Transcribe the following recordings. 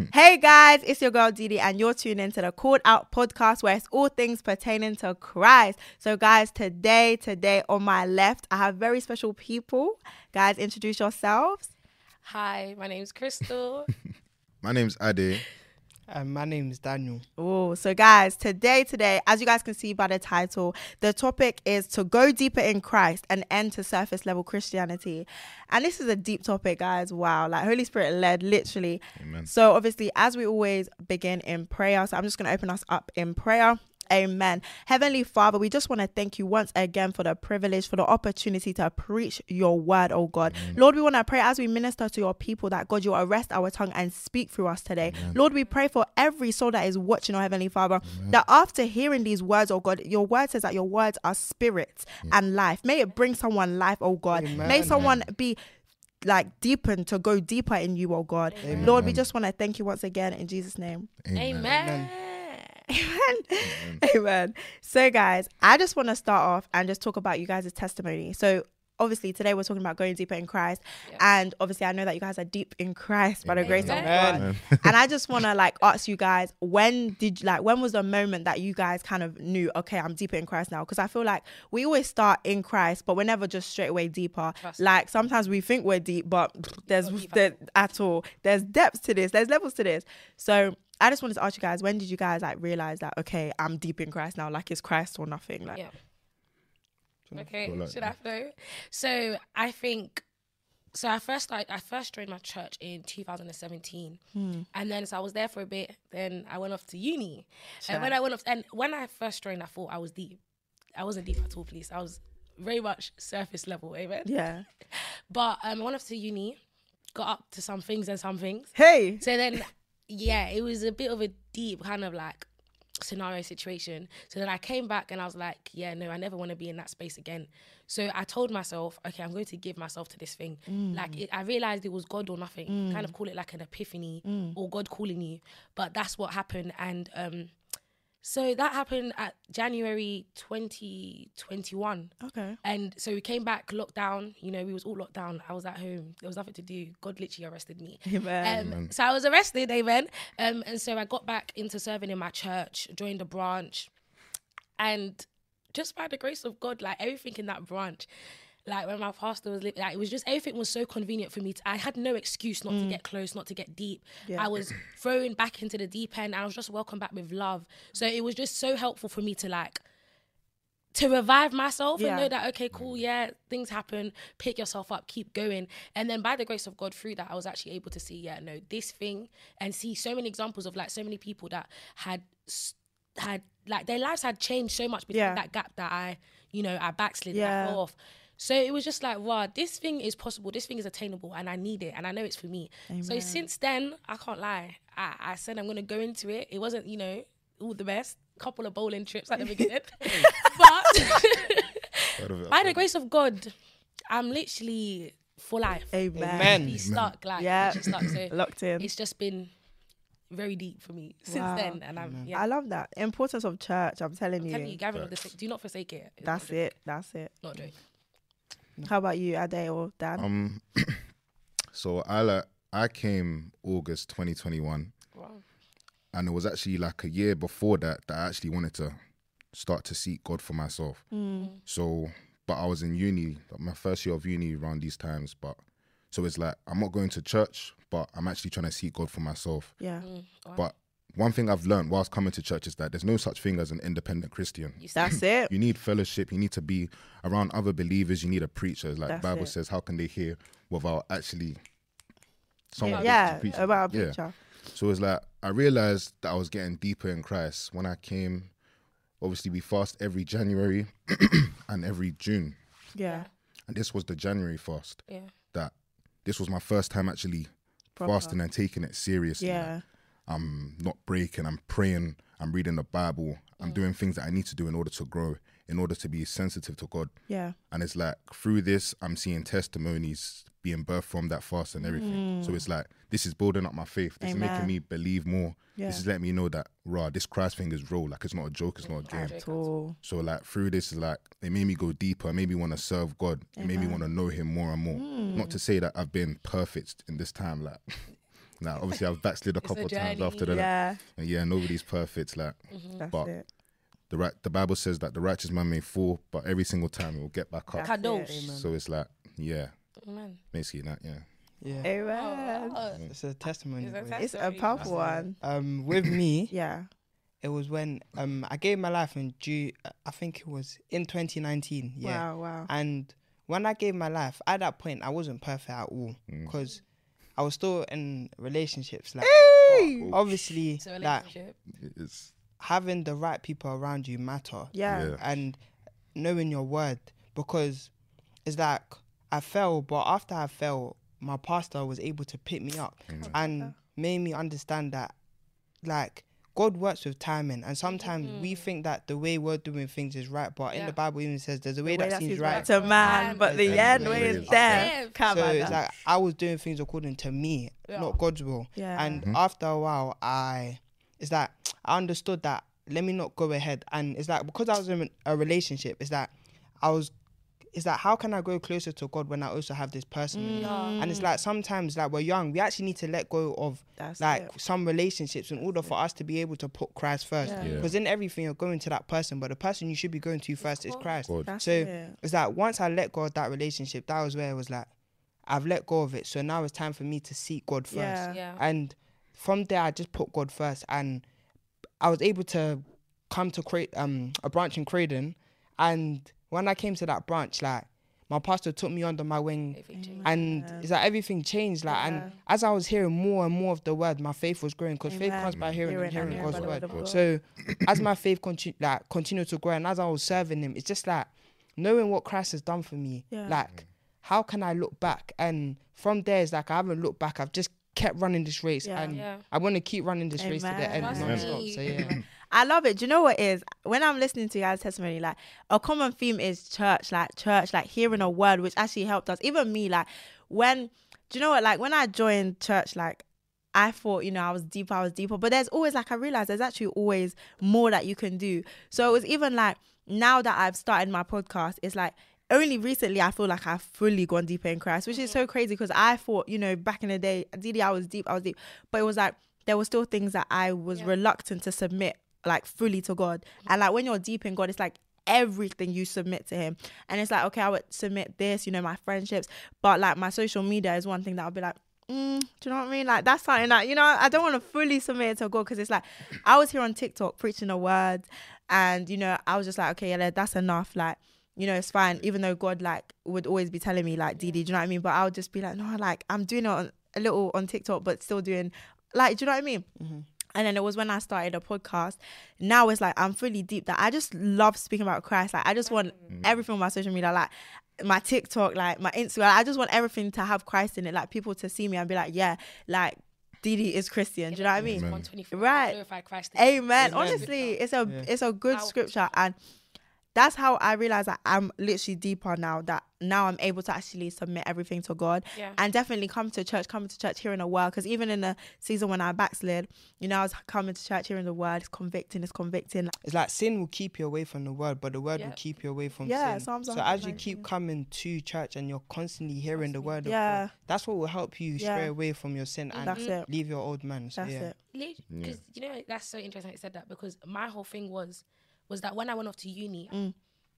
Hmm. hey guys, it's your girl Didi, and you're tuned into the Called Out podcast where it's all things pertaining to Christ. So, guys, today, today on my left, I have very special people. Guys, introduce yourselves. Hi, my name's Crystal. My name's Ade. Um, my name is Daniel. Oh, so guys, today, today, as you guys can see by the title, the topic is to go deeper in Christ and end to surface level Christianity. And this is a deep topic, guys. Wow, like Holy Spirit led, literally. Amen. So, obviously, as we always begin in prayer, so I'm just going to open us up in prayer. Amen. Heavenly Father, we just want to thank you once again for the privilege, for the opportunity to preach your word, oh God. Lord, we want to pray as we minister to your people that God, you arrest our tongue and speak through us today. Lord, we pray for every soul that is watching, oh Heavenly Father, that after hearing these words, oh God, your word says that your words are spirit and life. May it bring someone life, oh God. May Amen. someone be like deepened to go deeper in you, oh God. Lord, we just want to thank you once again in Jesus' name. Amen. Amen. Amen. Amen. So, guys, I just want to start off and just talk about you guys' testimony. So, obviously, today we're talking about going deeper in Christ. And obviously, I know that you guys are deep in Christ by the grace of Amen. God. and I just want to like ask you guys, when did you like, when was the moment that you guys kind of knew, okay, I'm deeper in Christ now? Because I feel like we always start in Christ, but we're never just straight away deeper. Trust. Like, sometimes we think we're deep, but there's, there, at all. There's depths to this, there's levels to this. So, I just wanted to ask you guys, when did you guys like realize that okay, I'm deep in Christ now, like it's Christ or nothing? Like Yeah. Okay, like should I flow? So I think so. I first like I first joined my church in 2017, Hmm. and then so I was there for a bit. Then I went off to uni, and when I went off, and when I first joined, I thought I was deep. I wasn't deep at all, please. I was very much surface level, amen. Yeah. But um, I went off to uni, got up to some things and some things. Hey. So then, yeah, it was a bit of a deep kind of like scenario situation. So then I came back and I was like, yeah, no, I never want to be in that space again. So I told myself, okay, I'm going to give myself to this thing. Mm. Like it, I realized it was God or nothing. Mm. Kind of call it like an epiphany mm. or God calling you. But that's what happened. And um, so that happened at January 2021. Okay. And so we came back, lockdown. You know, we was all locked down. I was at home. There was nothing to do. God literally arrested me. Amen. Um, so I was arrested, amen. Um, and so I got back into serving in my church, joined a branch, and just by the grace of God, like everything in that branch, like when my pastor was, li- like it was just everything was so convenient for me. To, I had no excuse not to mm. get close, not to get deep. Yeah. I was thrown back into the deep end. I was just welcomed back with love. So it was just so helpful for me to like to revive myself Yeah. and know that okay cool yeah things happen pick yourself up keep going and then by the grace of god through that i was actually able to see yeah no this thing and see so many examples of like so many people that had had like their lives had changed so much between Yeah. that gap that i you know i backslid Yeah. Off so it was just like wow this thing is possible this thing is attainable and i need it and i know it's for me so since then i can't lie i, I said i'm going to go into it it wasn't you know all the best couple of bowling trips at the beginning but by the grace of God, I'm literally for life. Amen. Amen. He's stuck, like Yeah. yeah, stuck. So Locked in. it's just been very deep for me since Wow. then, and I'm yeah. I love that. Importance of church, I'm telling you. Tell you, gathering of the do not forsake it. It's That's it. That's it. Not joke. Mm. How about you, Ade or Dan? Um, so I like I came August 2021, Wow. and it was actually like a year before that that I actually wanted to start to seek God for myself. Mm. Mm. So, but I was in uni, like my first year of uni around these times. But so it's like I'm not going to church, but I'm actually trying to seek God for myself. yeah. But one thing I've learned whilst coming to church is that there's no such thing as an independent Christian. You That's it. You need fellowship. You need to be around other believers. You need a preacher. Like That's Bible it. says, how can they hear without actually someone Yeah. to preach? About a Yeah. preacher. So it's like I realized that I was getting deeper in Christ when I came. Obviously, we fast every January and every June, Yeah. and this was the January fast. yeah. That this was my first time actually Proper. fasting and taking it seriously. Like, Yeah. I'm not breaking. I'm praying. I'm reading the Bible. Mm. I'm doing things that I need to do in order to grow, in order to be sensitive to God. Yeah. And it's like through this, I'm seeing testimonies being birthed from that fast and everything. So it's like this is building up my faith. This is Mm. Making me believe more. Yeah. This is letting me know that raw, this Christ thing is real. Like it's not a joke. It's not a game. At all. So like through this like it made me go deeper. It made me want to serve God. It made me want to know Him more and more. Mm. Not to say that I've been perfect in this time. Like Now, obviously, I've backslid a It's a couple of times after that. Yeah, And yeah, nobody's perfect. Like that's But- it. the right, the Bible says that the righteous man may fall, but every single time he will get back up. That's Kadosh. it. So it's like, yeah, Man. basically that. Yeah. Yeah. Amen. Oh, It's a testimony. Is that boy. test- It's a Sorry. powerful one. Um, with me, Yeah. it was when um I gave my life in June. I think it was in 2019. Yeah. Wow. Wow. And when I gave my life, at that point, I wasn't perfect at all Mm. Because I was still in relationships. Like, Hey! Oh, oh, obviously, it's a like relationship. It's having the right people around you matter. Yeah. Yeah. and knowing your word because it's like I fell, but after I fell, my pastor was able to pick me up mm. and oh. made me understand that like God works with timing, and sometimes we mm. think that the way we're doing things is right, but in the Bible even says there's a way The way that seems seems right. to man, but the end way way is is death. death. So it's like I was doing things according to me, Yeah. not God's will. Yeah. And mm-hmm. after a while, I it's that I understood that let me not go ahead. And it's like because I was in a relationship, it's that I was. It's that how can I go closer to God when I also have this person? Mm. And it's like sometimes like we're young, we actually need to let go of That's like it. some relationships in order for us to be able to put Christ first. Yeah. Yeah. Because in everything you're going to that person, but the person you should be going to first is. Christ. God. That's so it. it's like once I let go of that relationship, that was where it was like, I've let go of it. So now it's time for me to seek God first. Yeah. Yeah. And from there, I just put God first, and I was able to come to create um a branch in Croydon. And when I came to that branch, like my pastor took me under my wing, Everything changed. and it's like everything changed. Like, Yeah. and as I was hearing more and more of the word, my faith was growing because faith comes by hearing, Hearing and hearing and God's by word. word. So as my faith continue like continued to grow, and as I was serving Him, it's just like knowing what Christ has done for me. Yeah. Like, how can I look back? And from there, it's like I haven't looked back. I've just kept running this race, Yeah. and Yeah. I want to keep running this race to the end Trust So yeah. I love it. Do you know what is when I'm listening to your guys' testimony, like a common theme is church, like church, like hearing a word, which actually helped us. Even me, like when do you know what? Like when I joined church, like I thought, you know, I was deeper, I was deeper. But there's always like I realized there's actually always more that you can do. So it was even like now that I've started my podcast, it's like only recently I feel like I've fully gone deeper in Christ, which is so crazy because I thought, you know, back in the day, Didi, I was deep, I was deep. But it was like there were still things that I was Yeah. reluctant to submit like fully to God. And like when you're deep in God, it's like everything you submit to him. And it's like, okay, I would submit this, you know, my friendships. But like my social media is one thing that I'll be like, mm, do you know what I mean? Like that's something that, you know, I don't want to fully submit it to God because it's like I was here on TikTok preaching the word and, you know, I was just like, okay, yeah, that's enough. Like, you know, it's fine. Even though God like would always be telling me like, Didi, do you know what I mean? But I would just be like, no, like I'm doing it on, a little on TikTok, but still doing like, do you know what I mean? And then it was when I started a podcast. Now it's like I'm fully deep that I just love speaking about Christ. Like I just want mm. everything on my social media, like my TikTok, like my Instagram. I just want everything to have Christ in it. Like people to see me and be like, yeah, like Didi is Christian. Do you know what I mean? Right. Glorify Christ. Amen. Amen. Honestly, it's a Yeah. it's a good Powerful scripture and that's how I realize that I'm literally deeper now. That now I'm able to actually submit everything to God Yeah. and definitely come to church, coming to church, hearing a word. Because even in the season when I backslid, you know, I was coming to church, hearing the word, it's convicting, it's convicting. It's like sin will keep you away from the word, but the word will keep you away from Yeah, sin. Psalms so as you keep coming to church and you're constantly hearing the word of Yeah. God, that's what will help you Yeah. stray away from your sin mm-hmm. and That's it. leave your old man. So That's yeah. it. Yeah. Because you know that's so interesting. that You said that because my whole thing was was that when I went off to uni, Mm.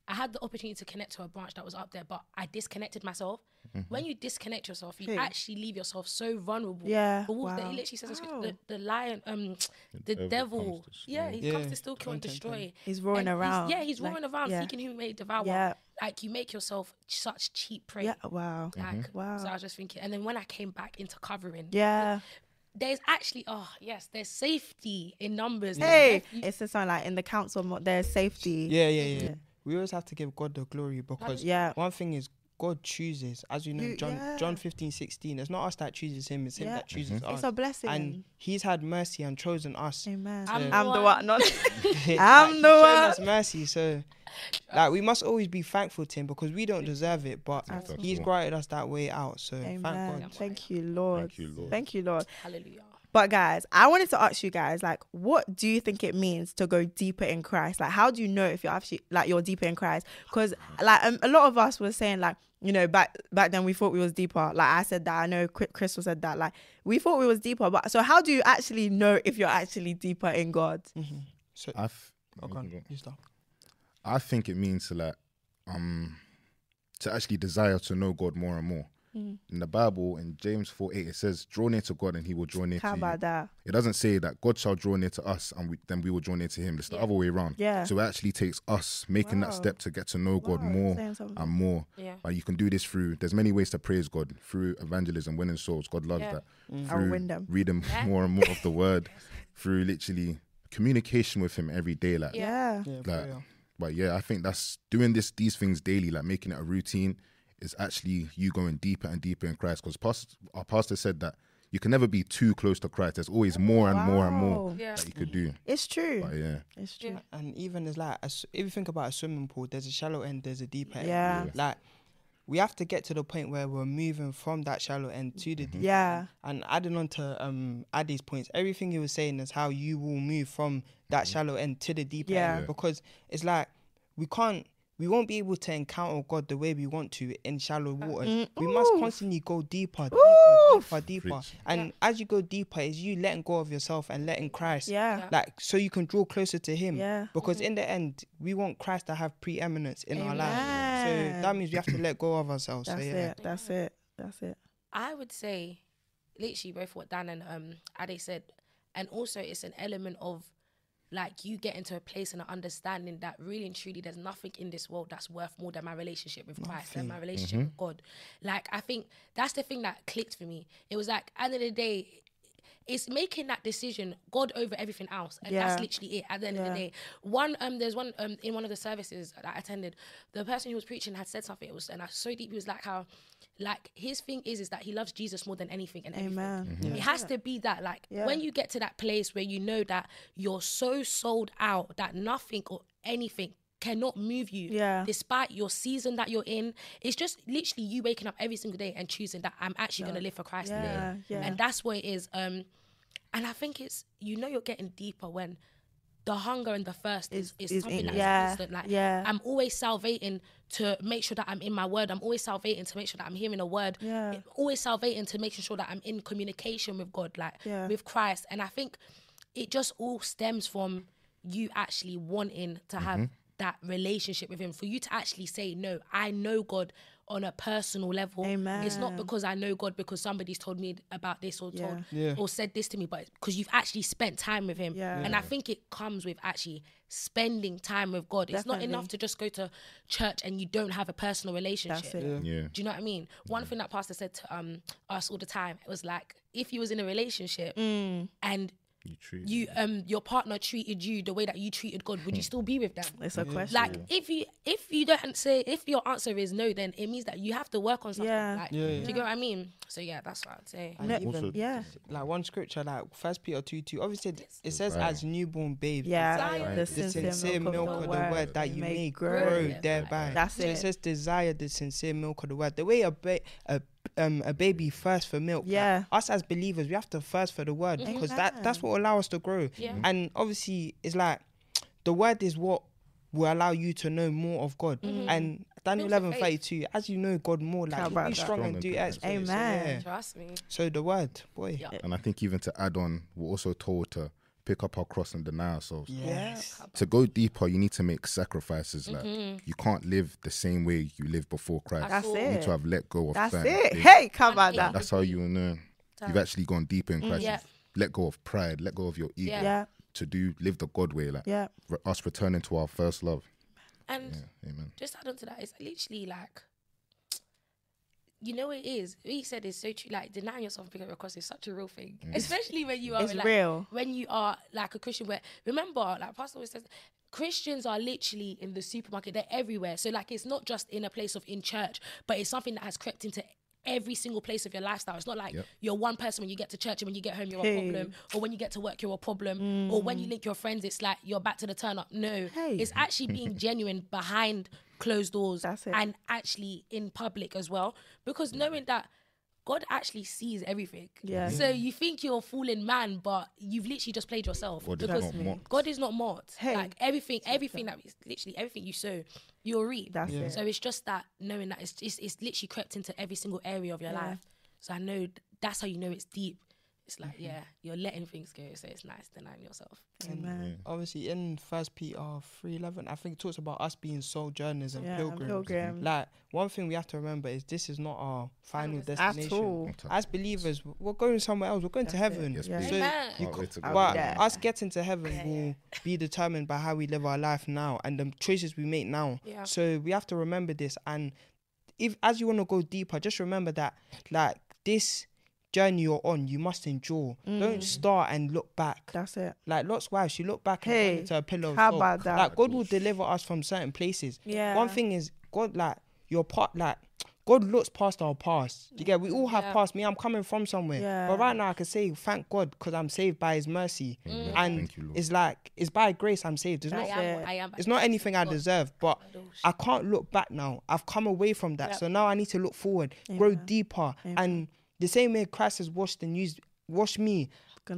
I had the opportunity to connect to a branch that was up there, but I disconnected myself. When you disconnect yourself, you Hey. actually leave yourself so vulnerable. Yeah, The wolf, that wow. he literally says, in scripture, the, the lion, um, the, devil devil, comes to yeah, he comes to still kill and destroy. He's roaring And around. yeah, he's like, roaring around, yeah. seeking whom he may devour. Yeah. Like you make yourself such cheap prey. Yeah. Wow. Like, Wow. So I was just thinking, and then when I came back into covering, Yeah. There's actually, oh yes, there's safety in numbers. Hey, You- it's just something like in the council, mo- there's safety. Yeah, yeah, yeah, Yeah. We always have to give God the glory because Yeah. one thing is God chooses, as you know, You- John yeah. John 15, 16. It's not us that chooses him, it's him that mm-hmm. chooses us. It's a blessing. and he's had mercy and chosen us. Amen. I'm I'm, the the one. one. Not I'm he's the one. us mercy. So like we must always be thankful to him because we don't deserve it, but That's he's cool. granted us that way out. So thank God. Thank you, Lord. Thank you, Lord. Thank you, Lord. Hallelujah. But guys, I wanted to ask you guys, like, what do you think it means to go deeper in Christ? Like, how do you know if you're actually like you're deeper in Christ? Because like um, a lot of us were saying like, you know, back back then we thought we was deeper. Like I said that. I know Cry- Crystal said that. Like we thought we was deeper. But so how do you actually know if you're actually deeper in God? So, I, f- okay, you start. I think it means to like um to actually desire to know God more and more. Mm. In the Bible, in James 4 8, it says, Draw near to God and he will draw near How to you. How about that? It doesn't say that God shall draw near to us and we, then we will draw near to him. It's the Yeah. other way around. Yeah. So it actually takes us making Wow. that step to get to know God Wow, more and more. Yeah. Like you can do this through. There's many ways to praise God through evangelism, winning souls. God loves Yeah. that. I'll Through win them. reading Yeah. more and more of the Word, through literally communication with Him every day. Like, Yeah. Yeah, like, but yeah, I think that's doing this these things daily, like making it a routine, is actually you going deeper and deeper in Christ. Because past, our pastor said that you can never be too close to Christ. There's always more and more and more Wow. Yeah. that you could do. It's true. But yeah, It's true. Yeah. And even as like, a s if you think about a swimming pool, there's a shallow end, there's a deeper end. Yeah. Like, we have to get to the point where we're moving from that shallow end to the deep. Yeah. And adding on to um Ade's points, everything he was saying is how you will move from that shallow end to the deep Yeah. end. Yeah. Because it's like we can't we won't be able to encounter God the way we want to in shallow waters. Mm, we must constantly go deeper, deeper, Ooh. deeper, deeper. Preach. And as you go deeper, is you letting go of yourself and letting Christ Yeah. like so you can draw closer to him Yeah. because in the end we want christ to have preeminence in our lives so that means we have to let go of ourselves That's so yeah it. That's it. That's it. I would say, literally, both what Dan and um Ade said, and also it's an element of like you get into a place and an understanding that really and truly there's nothing in this world that's worth more than my relationship with Christ and my relationship with mm-hmm. God. Like I think that's the thing that clicked for me. It was like at the end of the day, it's making that decision God over everything else, and Yeah. that's literally it. At the end of the day, one um, there's one um in one of the services that I attended, the person who was preaching had said something. It was and I so deep. He was like how, like his thing is is that he loves Jesus more than anything and everything. Amen. It has to be that like Yeah. when you get to that place where you know that you're so sold out that nothing or anything cannot move you Yeah. despite your season that you're in it's just literally you waking up every single day and choosing that i'm actually going to live for christ Yeah, today yeah. and that's what it is um and i think it's you know you're getting deeper when the hunger and the thirst is, Is- is, is something in- that's yeah, constant. Like yeah. I'm always salvating to make sure that I'm in my word. I'm always salvating to make sure that I'm hearing a word. Yeah. Always salvating to making sure that I'm in communication with God, like Yeah. with Christ. And I think it just all stems from you actually wanting to have that relationship with Him. For you to actually say, No, I know God on a personal level. It's not because I know God because somebody's told me about this or told Yeah. or said this to me, but because you've actually spent time with Him. Yeah. And I think it comes with actually spending time with God. It's not enough to just go to church and you don't have a personal relationship. That's it. yeah. Do you know what I mean? One thing that pastor said to um us all the time, it was like if you was in a relationship Mm. and You treat you um your partner treated you the way that you treated God, would you still be with them? It's a question. Like if you if you don't say if your answer is no, then it means that you have to work on something. Yeah. Like, Yeah, Do you get what I mean? So yeah, that's what I'd say. and No, even yeah. like one scripture like first peter 2 2 obviously it- it says Desire. as newborn babes Yeah. Desire. The the sincere, sincere milk of the word that you may grow grow thereby. That's so it. it says desire the sincere milk of the word. The way a ba- a um a baby thirsts for milk. like, Yeah. us as believers, we have to thirst for the word mm-hmm. because that that's what allow us to grow. Yeah. Mm-hmm. And obviously, it's like the word is what will allow you to know more of God. Mm-hmm. And Daniel Builds your eleven thirty two, as you know God more, like How you'll about be that? strong and do and do exploits. So, Amen. yeah. Trust me. So the word, boy. Yeah. And I think even to add on, we're also told to pick up our cross and deny ourselves. Yes. To go deeper, you need to make sacrifices. Like Mm-hmm. you can't live the same way you lived before Christ. That's all. You need to have let go of That's it. things. Hey, come about And that. That's how you will know you've actually gone deeper in Christ. Mm, Yeah. Let go of pride. Let go of your ego. Yeah. Yeah. To do live the God way, like Yeah. re- us returning to our first love. And Yeah, amen. just add on to that, it's literally like, you know, what it is. What he said is so true. Like denying yourself picking up your cross is such a real thing, mm. especially when you are It's like, real. When you are like a Christian, where remember, like Pastor always says. Christians are literally in the supermarket. They're everywhere. So like, it's not just in a place of in church, but it's something that has crept into every single place of your lifestyle. It's not like Yep. you're one person when you get to church and when you get home you're Hey. a problem, or when you get to work you're a problem, or when you mm. link your friends it's like you're back to the turn up. No, Hey. it's actually being genuine behind closed doors That's it. and actually in public as well. Because knowing that God actually sees everything. Yeah. So you think you're a fooling man, but you've literally just played yourself. God is because not mocked. God is not mocked. Hey. Like everything, everything that is literally everything you sow, you'll reap. That's it. So it's just that knowing that it's it's, it's literally crept into every single area of your Yeah. life. So I know that's how you know it's deep. It's like Mm-hmm. yeah, you're letting things go. So it's nice denying yourself. Amen. Obviously, in First Peter three eleven, I think it talks about us being sojourners and Yeah, pilgrims. pilgrim. Like one thing we have to remember is this is not our final At destination. all. As believers, we're going somewhere else. We're going to That's it. heaven. Yes, Yeah. please. So Amen. you Can't co- to go but there. Yeah. us getting to heaven Yeah, will yeah. be determined by how we live our life now and the choices we make now. Yeah. So we have to remember this. And if as you want to go deeper, just remember that like this journey you're on, you must endure. Mm. Don't start and look back. That's it. Like Lot's wife, she looked back and Hey, turned into a pillar how salt. about that? Like God will deliver us from certain places. Yeah. One thing is God, like your part, like God looks past our past. You get? We all have Yeah. past. Me, I'm coming from somewhere. Yeah. But right now, I can say thank God because I'm saved by His mercy, Amen. and you, it's like it's by grace I'm saved. It's I not. am. I am. It's not anything I deserve, but I can't look back now. I've come away from that, Yep. so now I need to look forward, grow Amen. deeper, and the same way Christ has washed and used, washed me.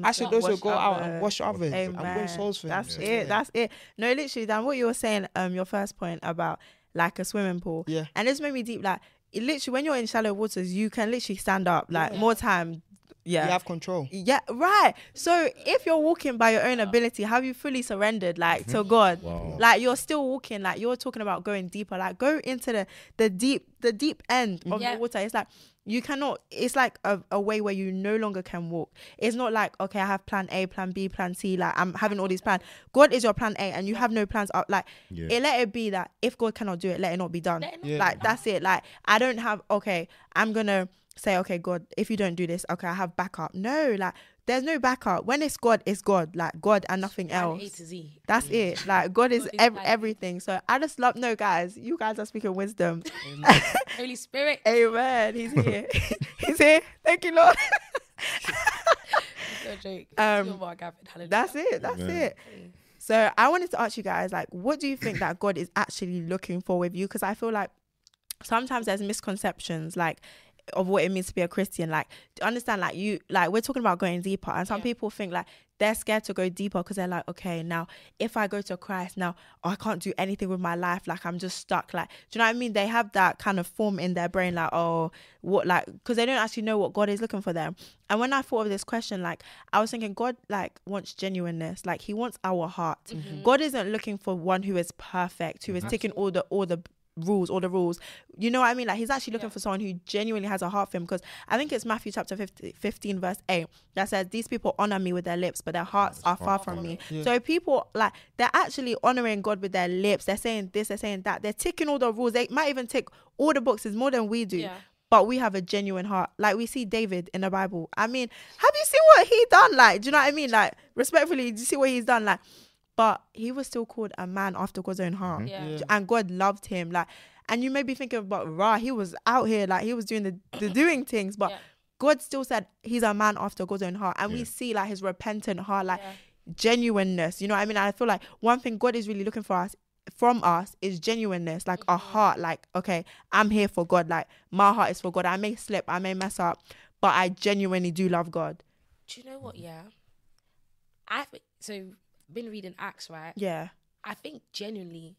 I should also go out and wash others and Amen. win souls for That's So, it. yeah. That's it. No, literally, Dan, what you were saying, um, your first point about like a swimming pool. Yeah. And this made me deep. Like, it literally, when you're in shallow waters, you can literally stand up. Like Yeah. more time. Yeah. You have control. yeah, right. So if you're walking by your own ability, have you fully surrendered like to mhm. God? Wow. Like you're still walking, like you're talking about going deeper. Like go into the the deep the deep end of Yeah. the water. It's like you cannot it's like a, a way where you no longer can walk. It's not like okay, I have plan A, plan B, plan C, like I'm having all these plans. God is your plan A and you have no plans up like Yeah. it let it be that if God cannot do it, let it not be done. Not Yeah. Like that's it. Like I don't have okay, I'm gonna say, okay, God, if you don't do this, okay, I have backup. No, like there's no backup. When it's God, it's God. Like God and nothing And else. A to Z. That's it. Like God is God is ev- like- everything. So I just love no guys. You guys are speaking wisdom. Holy Spirit. Amen. He's here. He's here. Thank you, Lord. No joke. Um, Still more Gavin. Hallelujah. That's it. That's Amen. it. So I wanted to ask you guys, like, what do you think that God is actually looking for with you? Because I feel like sometimes there's misconceptions, like of what it means to be a Christian. Like, understand, like you, like we're talking about going deeper, and some Yeah. people think like they're scared to go deeper because they're like, okay, now if I go to Christ, now oh, I can't do anything with my life. Like I'm just stuck. Like, do you know what I mean? They have that kind of form in their brain, like, oh, what, like, because they don't actually know what God is looking for them. And when I thought of this question, like, I was thinking, God, like, wants genuineness. Like, He wants our heart. Mm-hmm. God isn't looking for one who is perfect, who mm-hmm. is taking all the all the rules, all the rules. You know what I mean? Like, He's actually looking Yeah. for someone who genuinely has a heart for Him. Because I think it's Matthew chapter 50, 15, verse 8, that says, These people honor me with their lips, but their hearts are far from me. So people, like, they're actually honoring God with their lips. They're saying this, they're saying that. They're ticking all the rules. They might even tick all the boxes more than we do Yeah. but we have a genuine heart. Like we see David in the Bible. I mean, have you seen what he done? Like, do you know what I mean? Like, respectfully, do you see what he's done? Like, but he was still called a man after God's own heart. Yeah. Yeah. And God loved him. Like, and you may be thinking about Ra, he was out here, like he was doing the, the doing things, but Yeah. God still said he's a man after God's own heart. And we see like his repentant heart, like Yeah. genuineness. You know what I mean? I feel like one thing God is really looking for us from us is genuineness, like a mm-hmm. heart, like, okay, I'm here for God. Like my heart is for God. I may slip, I may mess up, but I genuinely do love God. Do you know what? Yeah. I so. Been reading Acts, right? Yeah. I think genuinely,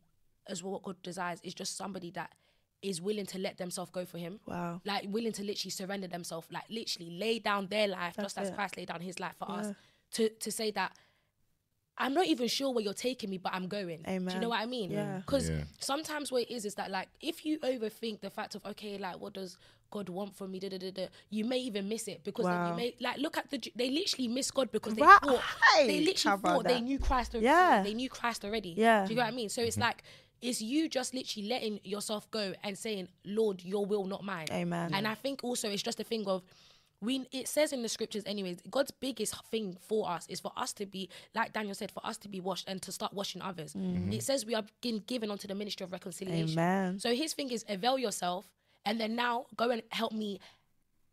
as well, what God desires is just somebody that is willing to let themselves go for Him. Wow. Like willing to literally surrender themselves, like literally lay down their life just That's as. Christ laid down His life for us. To to say that I'm not even sure where you're taking me, but I'm going. Do you know what I mean? Yeah. Because Yeah. sometimes what it is is that like if you overthink the fact of okay, like what does God want from me? Da, da, da, da, you may even miss it because then Wow. you may like look at the they literally miss God because they Right. thought Hey, they literally about thought they knew Christ already. Yeah. They knew Christ already. Yeah. Do you know what I mean? So it's mm-hmm. like it's you just literally letting yourself go and saying, Lord, your will, not mine. Amen. And I think also it's just a thing of we it says in the scriptures anyways god's biggest thing for us is for us to be like daniel said for us to be washed and to start washing others it says we are being given onto the ministry of reconciliation Amen. so his thing is avail yourself and then now go and help me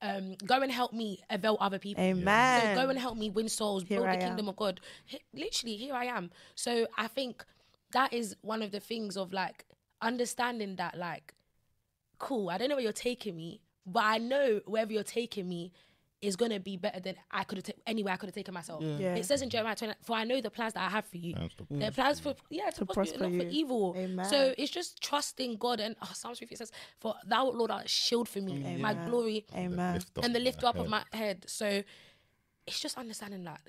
um go and help me avail other people Amen. so go and help me win souls, Here build I the am. kingdom of God. H- literally, here I am. So I think that is one of the things of like understanding that, like, cool, I don't know where you're taking me, but I know wherever you're taking me is gonna be better than I could have ta- anywhere I could have taken myself. Yeah. It says in Jeremiah 20, for I know the plans that I have for you. Plans to They're plans for yeah to, prosper, prosper you, not for you. evil. Amen. So it's just trusting God and oh, Psalms 50 says, "For thou Lord art shield for me, my Amen. glory Amen. Lift up and the lift up of my head." So it's just understanding that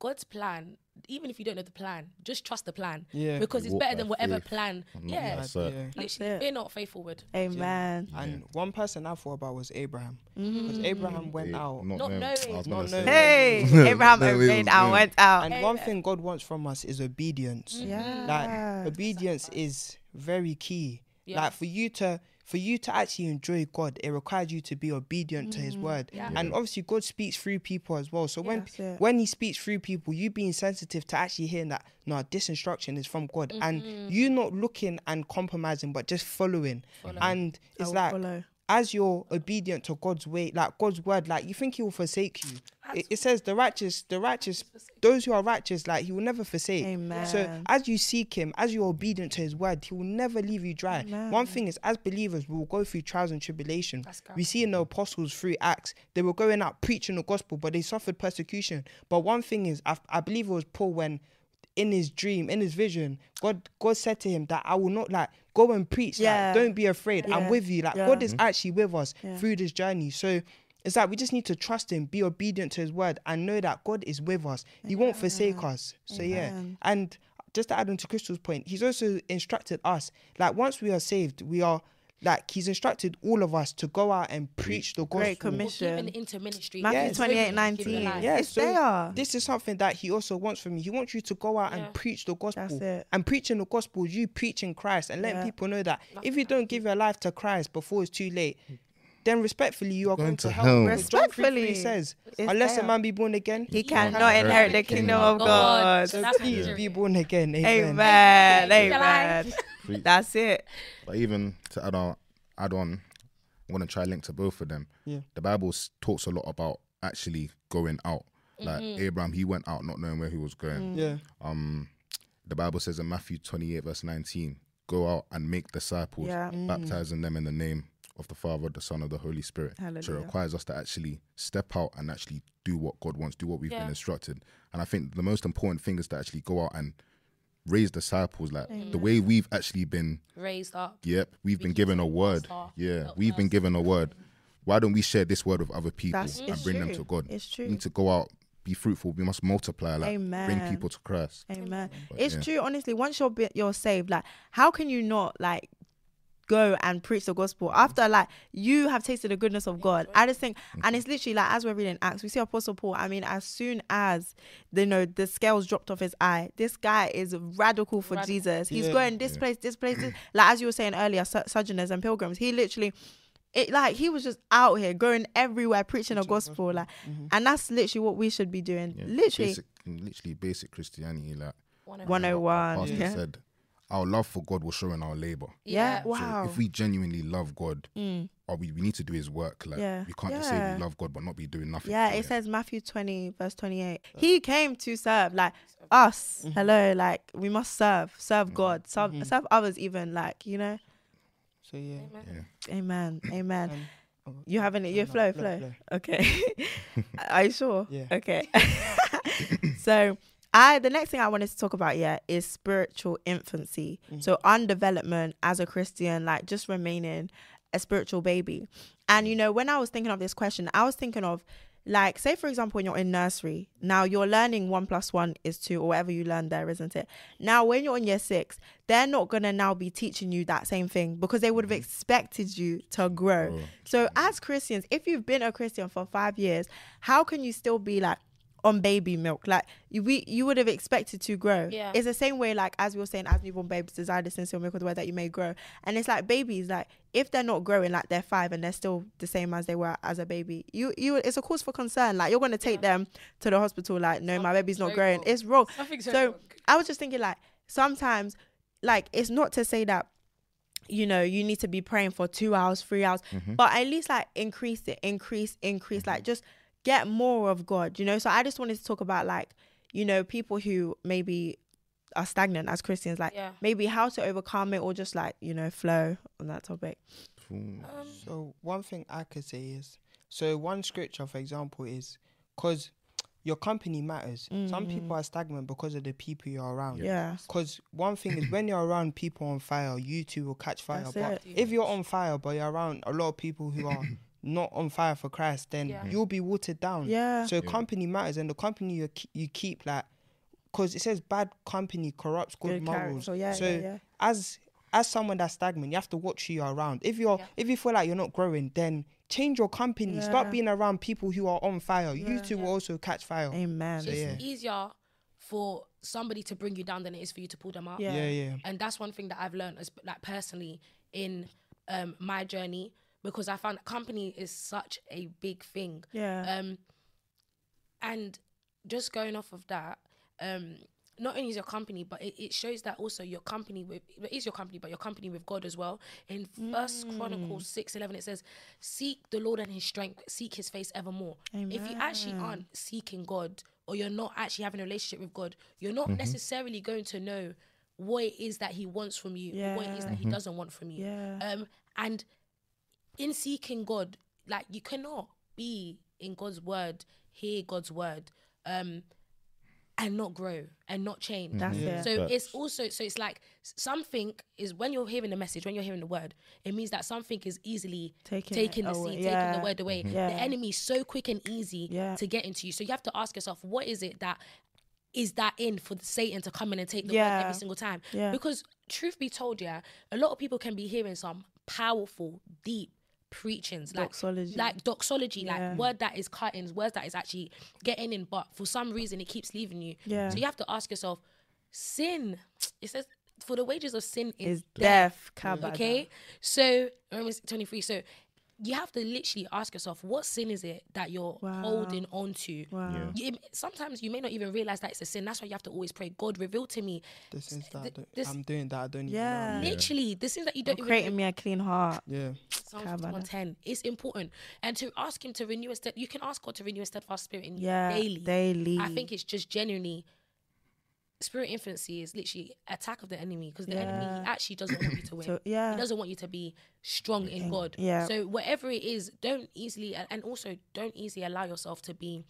God's plan, even if you don't know the plan, just trust the plan. Yeah. Because it's Walk better by than whatever faith plan. and not Yeah. by sight. Yeah. Literally, it. fear not, faith forward. Amen. And one person I thought about was Abraham. Mm-hmm. Because Abraham went Yeah, out. Not, Not knowing. knowing. I was Not gonna say knowing. that. Hey, Abraham No, obeyed was and good. went out. And one thing God wants from us is obedience. Yeah. Like obedience is very key. Yeah. Like for you to for you to actually enjoy God, it requires you to be obedient to His mm-hmm. word. Yeah. And obviously, God speaks through people as well. So when when He speaks through people, you being sensitive to actually hearing that no, this instruction is from God, and mm-hmm. you not looking and compromising, but just following. And I it's will like follow. As you're obedient to God's way, like God's word, like you think He will forsake you. It, it says the righteous, the righteous, those who are righteous, like He will never forsake. Amen. So as you seek Him, as you're obedient to His word, He will never leave you dry. One thing is, as believers, we will go through trials and tribulation. We see in the apostles through Acts, they were going out preaching the gospel, but they suffered persecution. But one thing is, I, I believe it was Paul when. In his dream, in his vision, God God said to him that I will not like go and preach. like, don't be afraid. I'm with you. Like Yeah. God is actually with us Yeah. through this journey. So it's like we just need to trust him, be obedient to his word, and know that God is with us. He won't forsake us. So yeah. Amen. And just to add on to Crystal's point, he's also instructed us. Like once we are saved, we are like he's instructed all of us to go out and preach the gospel. Great commission. given into ministry. Matthew Yes. 28 Given 19. life. Yeah, it's so there. this is something that he also wants from you. He wants you to go out Yeah. and preach the gospel. it. And preaching the gospel, is you preaching Christ and letting Yeah. people know that if you don't give your life to Christ before it's too late, then respectfully you are going, to hell. Because John 3:3 Respectfully. says, It's unless a man be born again, He cannot cannot inherit the kingdom of God. God. So please accurate. be born again. Amen. Amen. Thank Amen. That's it. But even to add on, add on, I'm gonna try link to both of them. Yeah. The Bible talks a lot about actually going out. Like Mm-hmm. Abraham, he went out not knowing where he was going. Yeah. Um, the Bible says in Matthew 28 verse 19, "Go out and make disciples, Yeah. baptizing them in the name of the Father, the Son, of the Holy Spirit." So it requires us to actually step out and actually do what God wants, do what we've Yeah. been instructed. And I think the most important thing is to actually go out and raise disciples. Like the way we've actually been Raised up. Yep, we've been given a word. Yeah, not we've been given a word. Why don't we share this word with other people That's- and it's bring them to God? It's true We need to go out, be fruitful. We must multiply, like bring people to Christ. Amen. But It's yeah. true, honestly. Once you're bi- you're saved, like how can you not like go and preach the gospel after like you have tasted the goodness of God? I just think, and it's literally like as we're reading Acts, we see Apostle Paul. I mean, as soon as you know the scales dropped off his eye, this guy is radical for Radical. Jesus. He's Yeah. going this place, this place, this, like as you were saying earlier, so- sojourners and pilgrims. He literally. It like he was just out here going everywhere preaching the gospel, like, mm-hmm. and that's literally what we should be doing. Yeah, Literally, basic, literally basic Christianity. Like One of one them. Oh hundred one. Pastor Yeah. said, our love for God will show in our labor. Yeah. So Wow. if we genuinely love God, Mm. or we, we need to do His work. Like Yeah. we can't just say we love God but not be doing nothing. Yeah, for it says Matthew 20, verse 28. He came to serve, like us. Mm-hmm. Hello, like we must serve, serve God, serve, Mm-hmm. serve others, even, like, you know. So yeah. Yeah. Amen. Amen. Um, oh, You having it? You no, flow, flow, flow. flow. Okay. Are you sure? Yeah. Okay. so, I the next thing I wanted to talk about, yeah, is spiritual infancy. Mm. So, undevelopment as a Christian, like just remaining a spiritual baby. And you mm. know, when I was thinking of this question, I was thinking of like, say for example, when you're in nursery, now you're learning one plus one is two, or whatever you learn there, isn't it? Now, when you're in year six, they're not gonna now be teaching you that same thing because they would have mm-hmm. expected you to grow. Grow. So, mm-hmm. as Christians, if you've been a Christian for five years, how can you still be like on baby milk? Like you, we, you would have expected to grow. Yeah. It's the same way, like as we were saying, as newborn babies desire the sincere milk of the word that you may grow. And it's like babies, like if they're not growing, like they're five and they're still the same as they were as a baby, you, you, it's a cause for concern. Like you're gonna take them to the hospital. Like no, my baby's not very growing. wrong. It's wrong. Something's So wrong. I was just thinking, like sometimes, like it's not to say that you know you need to be praying for two hours, three hours, mm-hmm. but at least like increase it, increase, increase, like mm-hmm. just get more of God. You know. So I just wanted to talk about like you know people who maybe are stagnant as Christians, like Yeah. maybe how to overcome it or just like you know flow on that topic. Full- um, So one thing I could say is, so one scripture, for example, is because your company matters. Some mm-hmm. people are stagnant because of the people you're around. Yeah. Because one thing is when you're around people on fire, you too will catch fire. That's but it. if you're on fire, but you're around a lot of people who are not on fire for Christ, then Yeah. you'll be watered down. Yeah. So company matters, and the company you ke- you keep like, because it says bad company corrupts good, Good morals. character, yeah, so yeah, yeah. as as someone that's stagnant, you have to watch who you're around. If you're Yeah. if you feel like you're not growing, then change your company. Yeah. Start being around people who are on fire. You Yeah. two will also catch fire. Amen. So, it's yeah. easier for somebody to bring you down than it is for you to pull them up. Yeah. Yeah, yeah. and that's one thing that I've learned as like personally in um my journey because I found that company is such a big thing. Yeah. Um and just going off of that, um not only is your company, but it, it shows that also your company with it is your company, but your company with God as well. In First Chronicles six eleven, it says, "Seek the Lord and His strength, seek His face evermore." If you actually aren't seeking God, or you're not actually having a relationship with God, you're not necessarily going to know what it is that He wants from you, or what it is that He doesn't want from you. Yeah. Um, and in seeking God, like you cannot be in God's word, hear God's word, um, and not grow and not change. That's it. So Facts. it's also so it's like something is when you're hearing the message, when you're hearing the word, it means that something is easily Taking taking, the away. seed, Yeah. taking the word away. Yeah. The enemy is so quick and easy Yeah. to get into you. So you have to ask yourself, what is it that is that in for Satan to come in and take the Yeah. word every single time? Yeah. Because truth be told, yeah, a lot of people can be hearing some powerful, deep preachings like Doxology. like doxology, Yeah. like word that is cutting, words that is actually getting in, but for some reason it keeps leaving you. Yeah. So you have to ask yourself, sin. It says for the wages of sin is, Is death. death. Okay, so Romans twenty three. So you have to literally ask yourself, what sin is it that you're Wow. holding on to? Wow. Yeah. You, sometimes you may not even realize that it's a sin. That's why you have to always pray. God, reveal to me. This is that th- this, I'm doing that. I don't even Yeah. know. Literally, the sins that you don't even Creating me a clean heart. Yeah. Psalm Kabbalah. 110. It's important. And to ask him to renew a stead, you can ask God to renew a steadfast spirit in you Yeah. daily. Daily. I think it's just genuinely spirit infancy is literally attack of the enemy because the enemy Yeah. he actually doesn't want you to win. So, yeah. He doesn't want you to be strong in God. Yeah. So whatever it is, don't easily and also don't easily allow yourself to be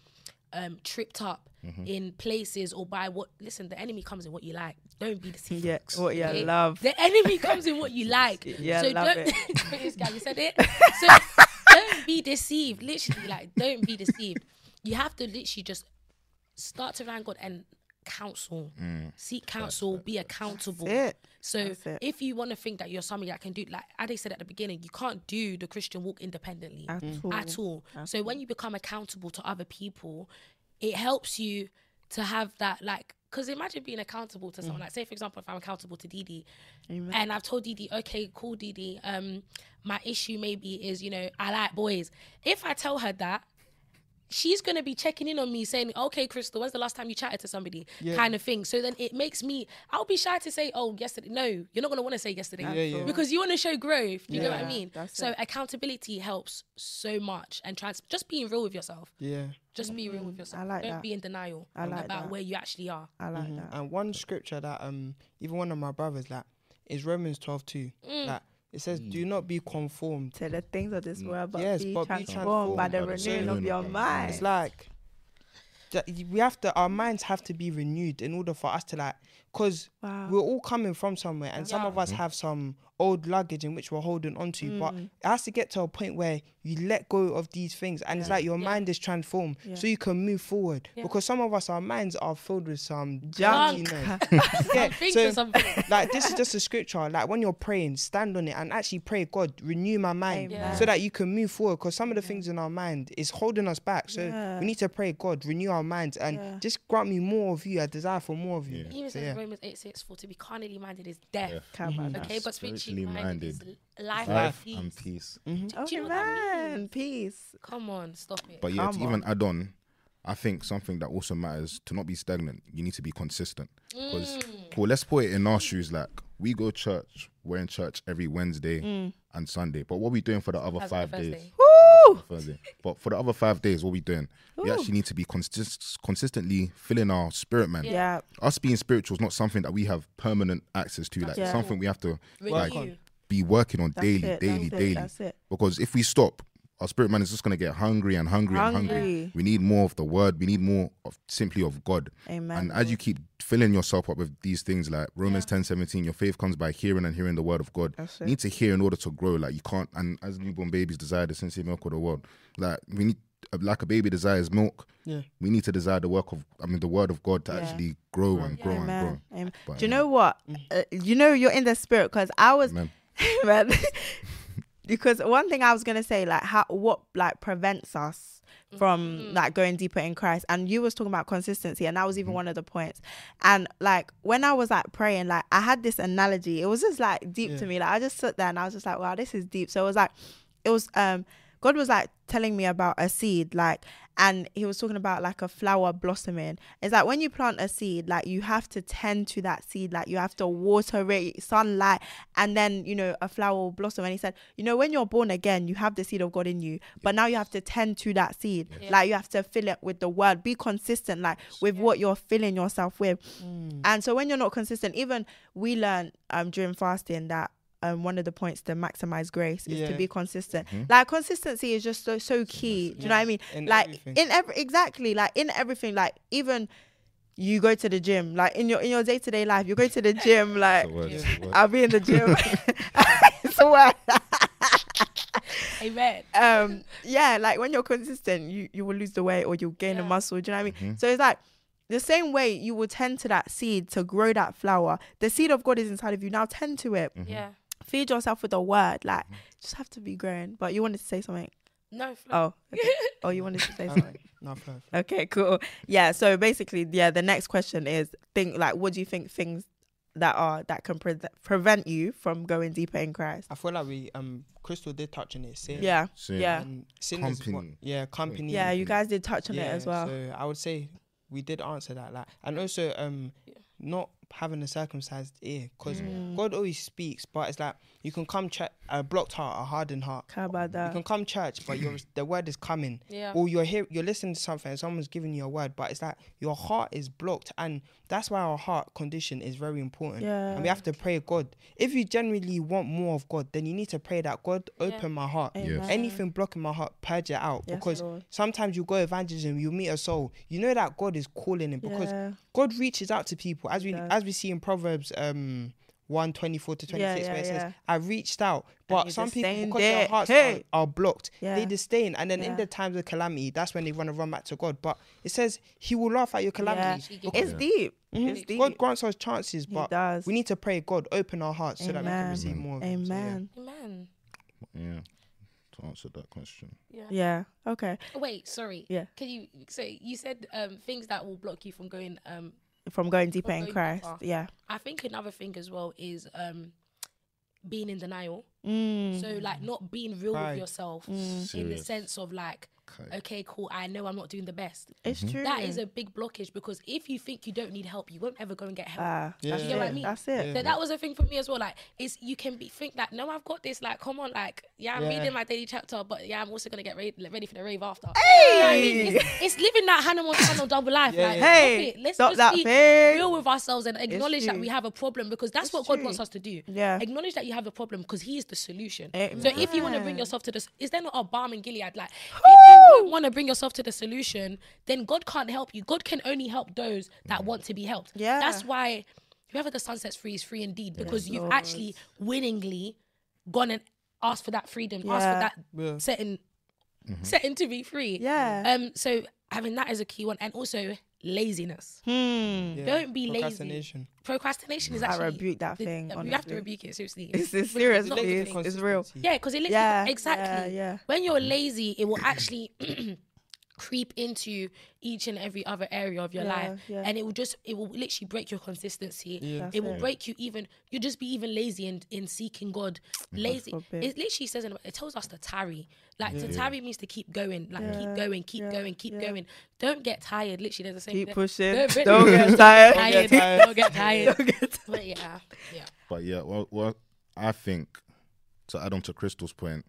um tripped up Mm-hmm. in places or by what listen, the enemy comes in what you like. Don't be deceived. Yeah, what you okay? love. The enemy comes in what you like. Yeah, so love don't it. guy, you said it. So don't be deceived. Literally, like don't be deceived. You have to literally just start to on God and counsel. Mm. Seek counsel, be accountable. That's it. So That's it. if you want to think that you're somebody that can do like Ade said at the beginning, you can't do the Christian walk independently At mm. all. at all. so when you become accountable to other people, it helps you to have that like because imagine being accountable to someone mm. like say for example if I'm accountable to Didi Amen. and I've told Didi okay cool Didi um my issue maybe is you know I like boys if I tell her that she's gonna be checking in on me saying, "Okay, Crystal, when's the last time you chatted to somebody?" Kind of thing. So then it makes me. I'll be shy to say, "Oh, yesterday." No, you're not gonna want to say yesterday Yeah, yeah. because you want to show growth. Do you know what I mean? that's So it. accountability helps so much, and trans- just being real with yourself. Yeah. Just be real with yourself. I like Don't that. be in denial I like about that. where you actually are. I like Mhm. that. And one scripture that um even one of my brothers like is Romans twelve two. Mm. Like it says, "Do mm. not be conformed." To the things of this mm. world, but Yes, be but be transformed by the transformed by the renewing of your of your mind. It's like we have to. Our minds have to be renewed in order for us to like, cause Wow. we're all coming from somewhere, and some of us have some old luggage in which we're holding onto. But Mm. it has to get to a point where you let go of these things, and it's like your Yeah. mind is transformed, Yeah. so you can move forward. Yeah. Because some of us, our minds are filled with some Junk. junkiness. yeah, Think so something. like this is just a scripture. Like when you're praying, stand on it and actually pray, God, renew my mind Amen. so that you can move forward. Because some of the things in our mind is holding us back. So Yeah. we need to pray, God, renew our minds and Yeah. just grant me more of you. I desire for more of you. He even So, yeah. In Romans 8 6, for to be carnally minded is death. Yeah. Kabbalah. Okay, but spiritually Spiritually minded, is minded. life, Life and and peace. peace. Do you know Okay, what that man. Peace. Come on, stop it. But yeah, to Come even add on, I think something that also matters to not be stagnant, you need to be consistent. Because, Mm. cool, let's put it in our shoes. Like, we go church, we're in church every Wednesday Mm. and Sunday. But what are we doing for the other As five of days? Thursday. Woo! Thursday. But for the other five days, what we doing? We actually need to be consist- consistently filling our spirit, man. Yeah. Yeah. Us being spiritual is not something that we have permanent access to. Like, Yeah. something we have to, like, be working on That's daily, it, daily, that's it, daily. that's it. Because if we stop, our spirit man is just gonna get hungry and hungry, and hungry. Hungry. We need more of the word. We need more of simply of God. Amen. And as you keep filling yourself up with these things like Romans ten seventeen, your faith comes by hearing and hearing the word of God. You need to hear in order to grow. Like you can't. And as newborn babies desire the sincere milk of the world, like we need. Like a baby desires milk, Yeah. we need to desire the work of, I mean, the word of God to Yeah. actually grow and grow and grow. Amen. Amen. But, Do you yeah. know what? Uh, you know you're in the spirit because I was, Amen. man. because one thing I was gonna say, like how what like prevents us from like going deeper in Christ, and you was talking about consistency, and that was even one of the points. And like when I was like praying, like I had this analogy. It was just like deep to me. Like I just sat there and I was just like, wow, this is deep. So it was like, it was um. God was like telling me about a seed, like, and he was talking about like a flower blossoming. It's like when you plant a seed, like you have to tend to that seed, like you have to water it, sunlight, and then you know a flower will blossom. And he said, you know, when you're born again, you have the seed of God in you, but now you have to tend to that seed, like you have to fill it with the word. Be consistent, like with what you're filling yourself with. And so when you're not consistent, even we learned um during fasting that um, one of the points to maximize grace is to be consistent. Mm-hmm. Like consistency is just so so key. Do you know what I mean? In like everything. in every exactly like in everything. Like even you go to the gym. Like in your in your day to day life, you go to the gym. Like The word. I'll be in the gym. it's a word. Amen. um yeah like when you're consistent you you will lose the weight or you'll gain the Yeah. muscle do you know what i mean so it's like the same way you will tend to that seed to grow that flower the seed of god is inside of you now tend to it Yeah. Feed yourself with a word like just have to be growing but you wanted to say something No. Flo. oh okay. oh you wanted to say something No, fair. okay cool yeah so basically yeah the next question is think like what do you think things that are that can pre- prevent you from going deeper in christ I feel like we um Crystal did touch on it. Sin. yeah Sin. yeah sin is what- Company. yeah, company. yeah you guys did touch on it as well So I would say we did answer that, like, and also um, not having a circumcised ear, because Mm. God always speaks, but it's like you can come church, a blocked heart, a hardened heart. How about You can come church, but your the word is coming, Yeah. or you're here, you're listening to something, and someone's giving you a word, but it's like your heart is blocked, and that's why our heart condition is very important. Yeah. and we have to pray God. If you genuinely want more of God, then you need to pray that God open my heart. Yes. Anything blocking my heart, purge it out. Yes, because Lord. sometimes you go evangelism, you meet a soul, you know that God is calling it because Yeah. God reaches out to people as we does. as we see in Proverbs um 1 24 to 26 Yeah, where it yeah, says. I reached out but some people disdained because their hearts Hey. are, are blocked Yeah. they disdain and then in the times of calamity that's when they want to run back to God but it says he will laugh at your Yeah. calamity It's deep. Mhm. It's deep. God grants us chances but does. we need to pray God open our hearts so that we can receive more of him. So, yeah. Amen. Amen. Yeah. To answer that question. Yeah. Yeah. Okay. Wait, sorry. Yeah. Can you so you said um things that will block you from going um From going deeper From in going Christ. deeper. Yeah. I think another thing as well is um being in denial. Mm. So like not being real Pride. with yourself in the sense of like Okay. okay, cool, I know I'm not doing the best. It's true. That is a big blockage because if you think you don't need help, you won't ever go and get help. Ah, Yeah. that's You get what I it. mean? That's it. So that was a thing for me as well. Like, is you can be think that no, I've got this. Like, come on, like, yeah, I'm Yeah. reading my daily chapter, but yeah, I'm also gonna get ready, ready for the rave after. You know I mean? It's, it's living that Hannah Montana double life. Yeah, like. Hey, let's stop just that be thing. real with ourselves and acknowledge that we have a problem because that's It's what God wants us to do. Yeah. acknowledge that you have a problem because He is the solution. Amen. So if you want to bring yourself to this, is there not a balm in Gilead? Like, if you want to bring yourself to the solution, then God can't help you. God can only help those that want to be helped. Yeah. that's why whoever the Son sets free is free indeed because you've Lord. actually willingly gone and asked for that freedom, asked for that Yeah. setting, setting to be free. Yeah. Um. So having that is a key one, and also laziness. Hmm. Yeah. Don't be lazy. Procrastination. Procrastination is I actually rebuke that the- thing, You have to rebuke it seriously. It's, it's serious, not please. the thing. It's real. Yeah, because it literally Yeah, exactly. yeah, yeah. When you're lazy, it will actually creep into each and every other area of your Yeah, life, yeah. and it will just it will literally break your consistency. Yeah. That's it will it. break you even. you'll just be even lazy in in seeking God. Mm-hmm. Lazy. It literally says in, it tells us to tarry. Like to Yeah. tarry means to keep going. Like Yeah, keep going, keep yeah, going, keep yeah. going. Don't get tired. Literally, there's the same. Keep pushing. Don't get- Don't get tired. tired. tired. Don't get tired. Don't get tired. But yeah, yeah. But yeah, well, well, I think to add on to Crystal's point,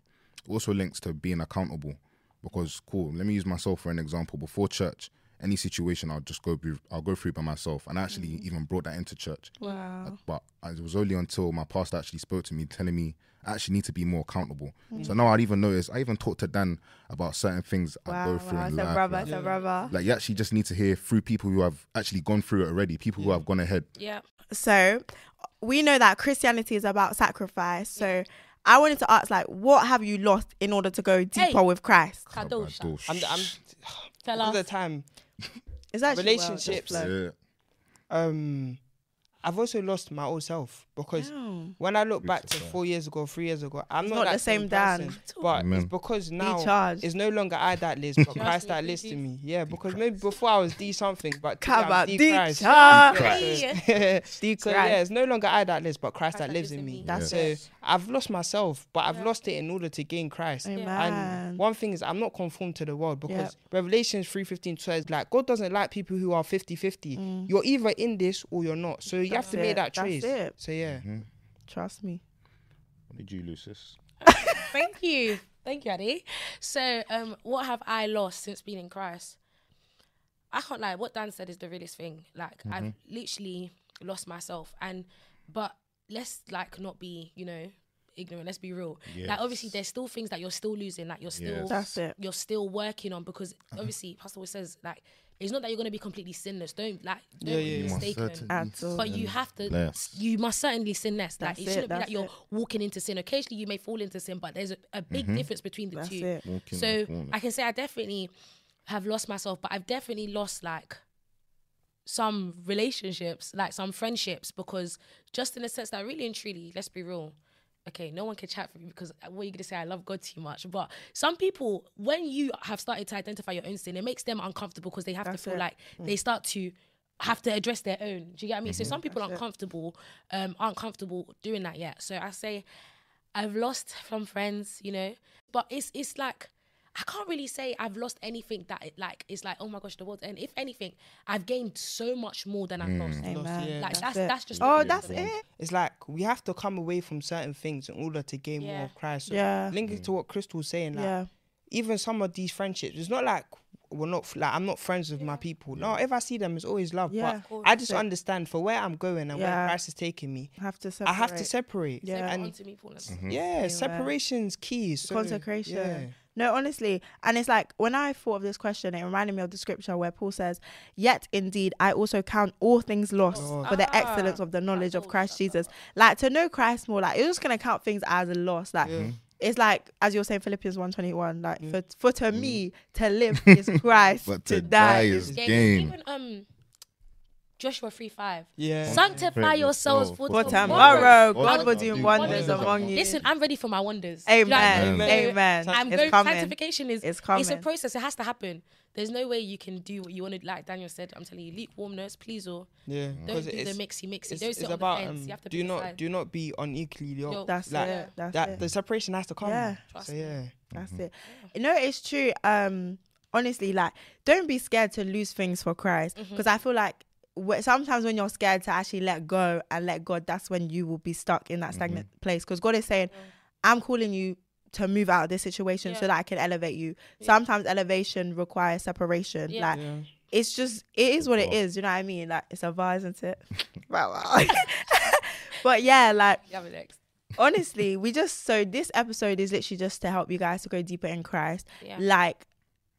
also links to being accountable. Because cool, let me use myself for an example. Before church, any situation, I'll just go through. I'll go through by myself, and I actually Mm. even brought that into church. Wow. But it was only until my pastor actually spoke to me, telling me I actually need to be more accountable. Mm. So now I'd even notice. I even talked to Dan about certain things I go through wow. in It's a life. brother. like- It's a brother. like you actually just need to hear through people who have actually gone through it already, people who have gone ahead. Yeah. So we know that Christianity is about sacrifice. So I wanted to ask, like, what have you lost in order to go deeper Hey. with Christ? Kadosh. Kabadosh. I'm, I'm Fella. all the time. Is that Relationships. Yeah. Um, I've also lost my old self because Damn. when I look back to four years ago, three years ago, I'm not, not that the same Dan. person, But Amen. it's because now charged. it's no longer I that lives, but Christ that lives do. to me. Yeah, because maybe before I was D something, but today Come I'm on, D D Christ. charge. Yeah, so- D so yeah, it's no longer I that lives, but Christ, that lives in me. That's so it. I've lost myself, but I've Yeah. lost it in order to gain Christ. Amen. And one thing is, I'm not conformed to the world because Revelations 3.15 says, like, God doesn't like people who are 50-50. You're either in this or you're not. So you have to Mm. That's make it. that That's choice. it. So yeah. Trust me. What did you lose, sis? Thank you. Thank you, Addy. So, um, what have I lost since being in Christ? I can't lie. What Dan said is the realest thing. Like, I've literally lost myself. And, but let's like not be, you know, ignorant. Let's be real. Like, obviously, there's still things that you're still losing. Like, you're still, Yes. That's it. you're still working on because obviously, Pastor always says like, it's not that you're gonna be completely sinless. Don't like, don't Yeah, be yeah, yeah. mistaken. Certain- At all. But you have to, Less. you must certainly sin less. Like That's it it, shouldn't be that's that you're it. walking into sin. Occasionally you may fall into sin, but there's a, a big difference between the That's two. it. So. I can say I definitely have lost myself, but I've definitely lost like some relationships, like some friendships, because just in the sense that really and truly, let's be real. Okay, no one can chat for me because what are you gonna say? I love God too much. But some people, when you have started to identify your own sin, it makes them uncomfortable because they have That's to feel it. like they start to have to address their own. Do you get what I mean? So some people That's aren't it. comfortable, um, aren't comfortable doing that yet. So I say I've lost from friends, you know, but it's it's like I can't really say I've lost anything that it, like it's like oh my gosh the world's end. If anything, I've gained so much more than I've lost. Mm. Amen. yeah. Like That's that's it. that's just Oh, the that's it. It's like we have to come away from certain things in order to gain more of Christ. So Yeah. Linking to what Crystal was saying, like Yeah. even some of these friendships, it's not like we're not like I'm not friends with my people. No, if I see them, it's always love. Yeah. But I just understand for where I'm going and Yeah. where Christ is taking me, Have to separate. I have to separate. Yeah. Yeah, and onto me, Paul. yeah, separation's key. So, consecration. Yeah. No, honestly, and it's like when I thought of this question, it reminded me of the scripture where Paul says, "Yet indeed, I also count all things lost Oh. for the Ah. excellence of the knowledge of Christ Jesus." Like to know Christ more, like you're just gonna count things as a loss. Like it's like as you're saying Philippians one twenty one, like for for to me to live is Christ, But to, to die die is is Game. Gain. Even um, Joshua three five. Yeah. Sanctify Pray yourselves yourself for, for tomorrow. tomorrow. God God will will do do wonders wonders among among you. Listen, I'm ready for my wonders. Do you know what I Amen. Amen. I'm It's going. coming. Sanctification is It's it's a process. It has to happen. There's no way you can do what you want to. Like Daniel said, I'm telling you, lukewarmness, please, or Yeah. don't do the it's, mixy mixy. it's, Don't it's sit on about the fence. um, you have to do pick not side. do not be unequally yoked. Yo, That's like, it. That's that it. the separation has to come. Yeah. Trust So yeah. That's it. No, it's true. Um, honestly, like, don't be scared to lose things for Christ, because I feel like wh- sometimes when you're scared to actually let go and let God, that's when you will be stuck in that stagnant mm-hmm. place. Because God is saying, "I'm calling you." To move out of this situation so that I can elevate you. Sometimes elevation requires separation. Yeah. Like Yeah. it's just it is what it is. You know what I mean? Like it's a vibe, isn't it? wow, wow. but yeah, like You have it next. honestly, we just so this episode is literally just to help you guys to go deeper in Christ. Yeah. Like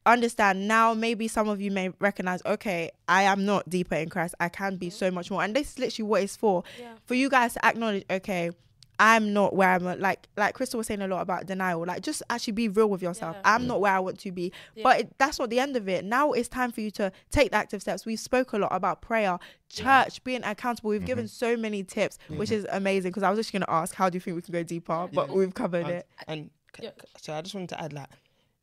understand now maybe some of you may recognize okay i am not deeper in christ. I can be so much more. And this is literally what it's for. Yeah. for you guys to acknowledge okay i'm not where i'm at. like like crystal was saying a lot about denial. Like just actually be real with yourself. Yeah. i'm not where i want to be. But it, that's not the end of it. Now it's time for you to take the active steps. We spoke a lot about prayer church being accountable. We've given mm-hmm. so many tips mm-hmm. which is amazing because i was just going to ask how do you think we can go deeper? But we've covered And, it. and c- Yeah. c- so I just wanted to add like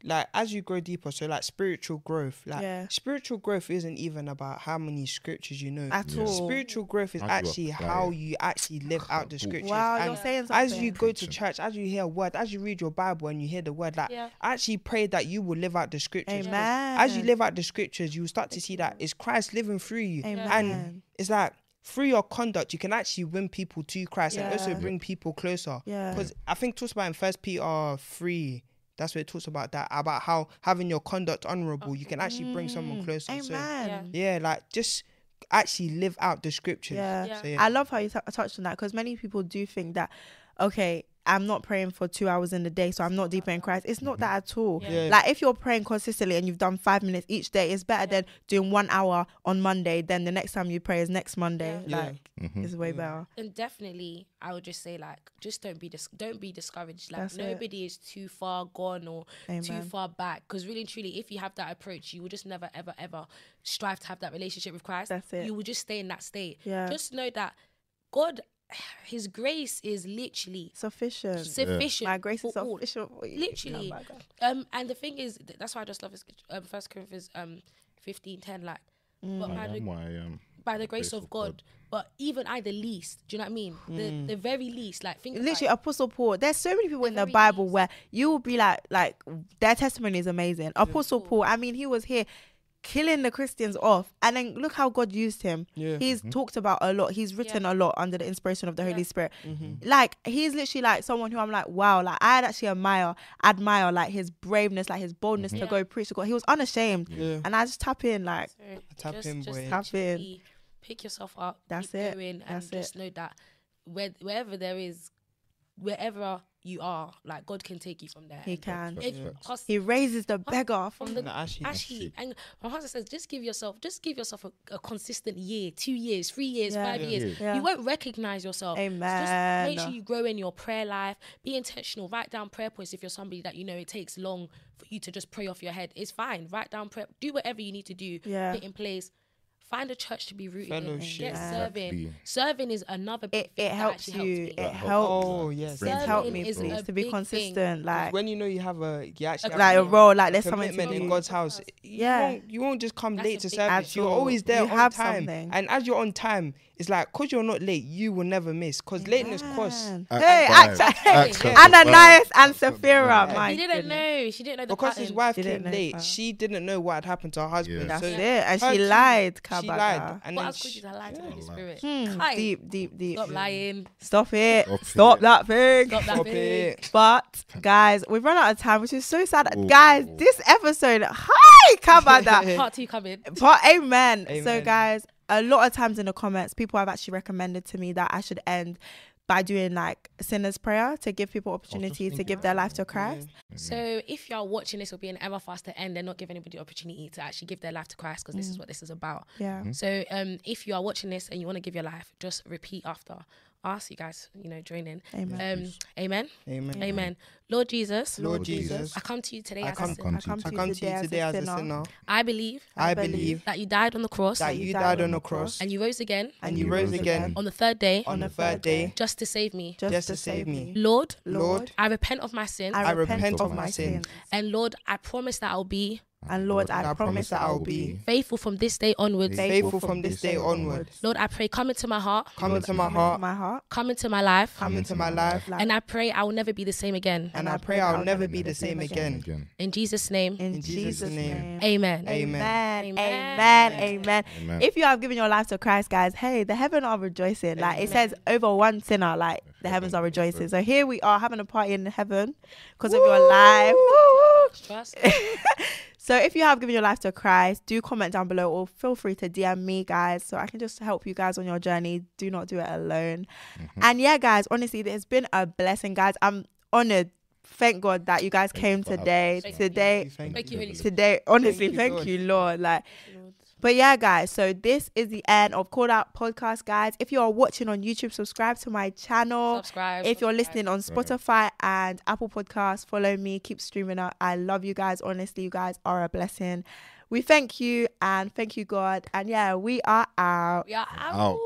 like as you grow deeper, so like spiritual growth, like Yeah. spiritual growth isn't even about how many scriptures you know. at all Spiritual growth is How do you actually how you actually live out the scriptures. wow And you're saying something. as you go to church, as you hear a word, as you read your Bible and you hear the word, like Yeah. actually pray that you will live out the scriptures Amen. As you live out the scriptures, you will start to see that it's Christ living through you. Amen. And it's like through your conduct, you can actually win people to Christ and also bring people closer. Yeah. Because I think talks about in First Peter three that's where it talks about that about how having your conduct honorable, you can actually bring someone mm. closer. So Amen. yeah, like just actually live out the scriptures. Yeah. Yeah. So, yeah. I love how you t- touched on that because many people do think that, okay, I'm not praying for two hours in the day, so I'm not deeper in Christ. It's not that at all. Yeah. Yeah. Like if you're praying consistently and you've done five minutes each day, it's better than doing one hour on Monday. Then the next time you pray is next Monday. Yeah. Like Mhm. it's way better. and definitely i would just say like just don't be dis- don't be discouraged like That's nobody is too far gone or too far back because really and truly if you have that approach you will just never ever ever strive to have that relationship with christ That's it. you will just stay in that state Yeah. just know that god his grace is literally Sufficient. sufficient My grace is for all. sufficient for you. Literally. Oh. Um, and the thing is, th- that's why I just love this. Um, First Corinthians um fifteen ten, like, Mm. but I by the am I am. by the grace of God. But even I, the least, do you know what I mean? The the very least, like think Literally, about Apostle Paul. There's so many people The in the Bible least. where you will be like, like their testimony is amazing. Apostle Paul. I mean, he was here killing the Christians off, and then look how God used him. Yeah. He's talked about a lot. He's written a lot under the inspiration of the Holy Spirit. Mm-hmm. Like he's literally like someone who I'm like, wow. Like I actually admire, admire like his braveness, like his boldness to Yeah. go preach to God. He was unashamed, Yeah. and I just tap in like. So Tap just, in, just boy. Tap in. Pick yourself up. That's keep it. Going, and That's just know that where, wherever there is, wherever you are, like God can take you from there. He can. If, Yeah. cause He raises the beggar from from the No, actually, actually, and my husband says, just give yourself, just give yourself a, a consistent year, two years, three years, Yeah. five Yeah. years. Yeah. You won't recognize yourself. So Amen. Just make sure you grow in your prayer life. Be intentional. Write down prayer points if you're somebody that you know it takes long for you to just pray off your head. It's fine. Write down prayer. Do whatever you need to do. Yeah. Put in place. Find a church to be rooted in. Fellowship. Get serving. Exactly. Serving is another big it, thing it that helps you. me. It helps. Oh yes. Please Serving help me, is please, to be big thing. consistent. Like, when you know you have a you actually have like a a role, like there's something to commitment in. God's house. Yeah. You won't, you won't just come That's late to big service. You're At all. always there You on have time. something. And as you're on time, it's like because you're not late, you will never miss. Because lateness costs. Man. Hey, five. actually, Act five. Ananias and Sapphira. My She didn't goodness. know. She didn't know the Because his wife She came late, that. she didn't know what had happened to her husband. Yeah. That's so it. And she too, lied. She lied, and What then else could she, you to lie to the Holy Spirit? Hmm, deep, deep, deep. Stop lying. Stop it. Stop Stop it. that thing. Stop that Stop thing. it. But guys, we've run out of time, which is so sad. Ooh. Guys, this episode, hi, Kabada. Part two coming. But amen. So, guys, a lot of times in the comments, people have actually recommended to me that I should end by doing like sinner's prayer to give people opportunity to give their life to Christ. So if you're watching this, will be an ever faster end and not give anybody the opportunity to actually give their life to Christ because this is what this is about. Yeah. So um, if you are watching this and you want to give your life, just repeat after us. You guys, you know, join in. Amen. Um, amen. Amen. Amen. Lord Jesus, Lord Jesus, I come to you today I as come- a sinner. come I come to to I you come to you today as a sinner. I believe I believe believe that you died on the cross that you died on the cross and you rose again and you rose again on the third day on the third day just to save me. just, just to to save save me. me. Lord, Lord, I repent of my sins I, I repent, repent of of my my sins. sins. and Lord, I promise that I'll be And Lord, I, I promise that I'll be faithful from this day onwards. faithful from this day onward. Lord, I pray, come into my heart, Come into my to heart, my heart. come into my life, come into my life, and I pray I will never be the same again. and I pray I'll never be the same again. Again. In Jesus' name, in, in Jesus' Jesus' name. name. amen. Amen. Amen. Amen. Amen. Amen. If you have given your life to Christ, guys, hey, the heaven are rejoicing. Like it says over one sinner, like the heavens are rejoicing. So here we are having a party in heaven because of your life. Trust. So if you have given your life to Christ, do comment down below or feel free to DM me, guys, so I can just help you guys on your journey. Do not do it alone. Mm-hmm. And yeah, guys, honestly, it's been a blessing, guys. I'm honored. Thank God that you guys Thank came you for having today. us. Thank Today, Thank Thank you, today, honestly, you, thank Lord. you, Lord. Like, but yeah, guys, so this is the end of CalledOut Podcast, guys. If you are watching on YouTube, subscribe to my channel. Subscribe. If you're listening on Spotify and Apple Podcasts, follow me. Keep streaming out. I love you guys. Honestly, you guys are a blessing. We thank you and thank you, God. And yeah, we are out. we are out. Out.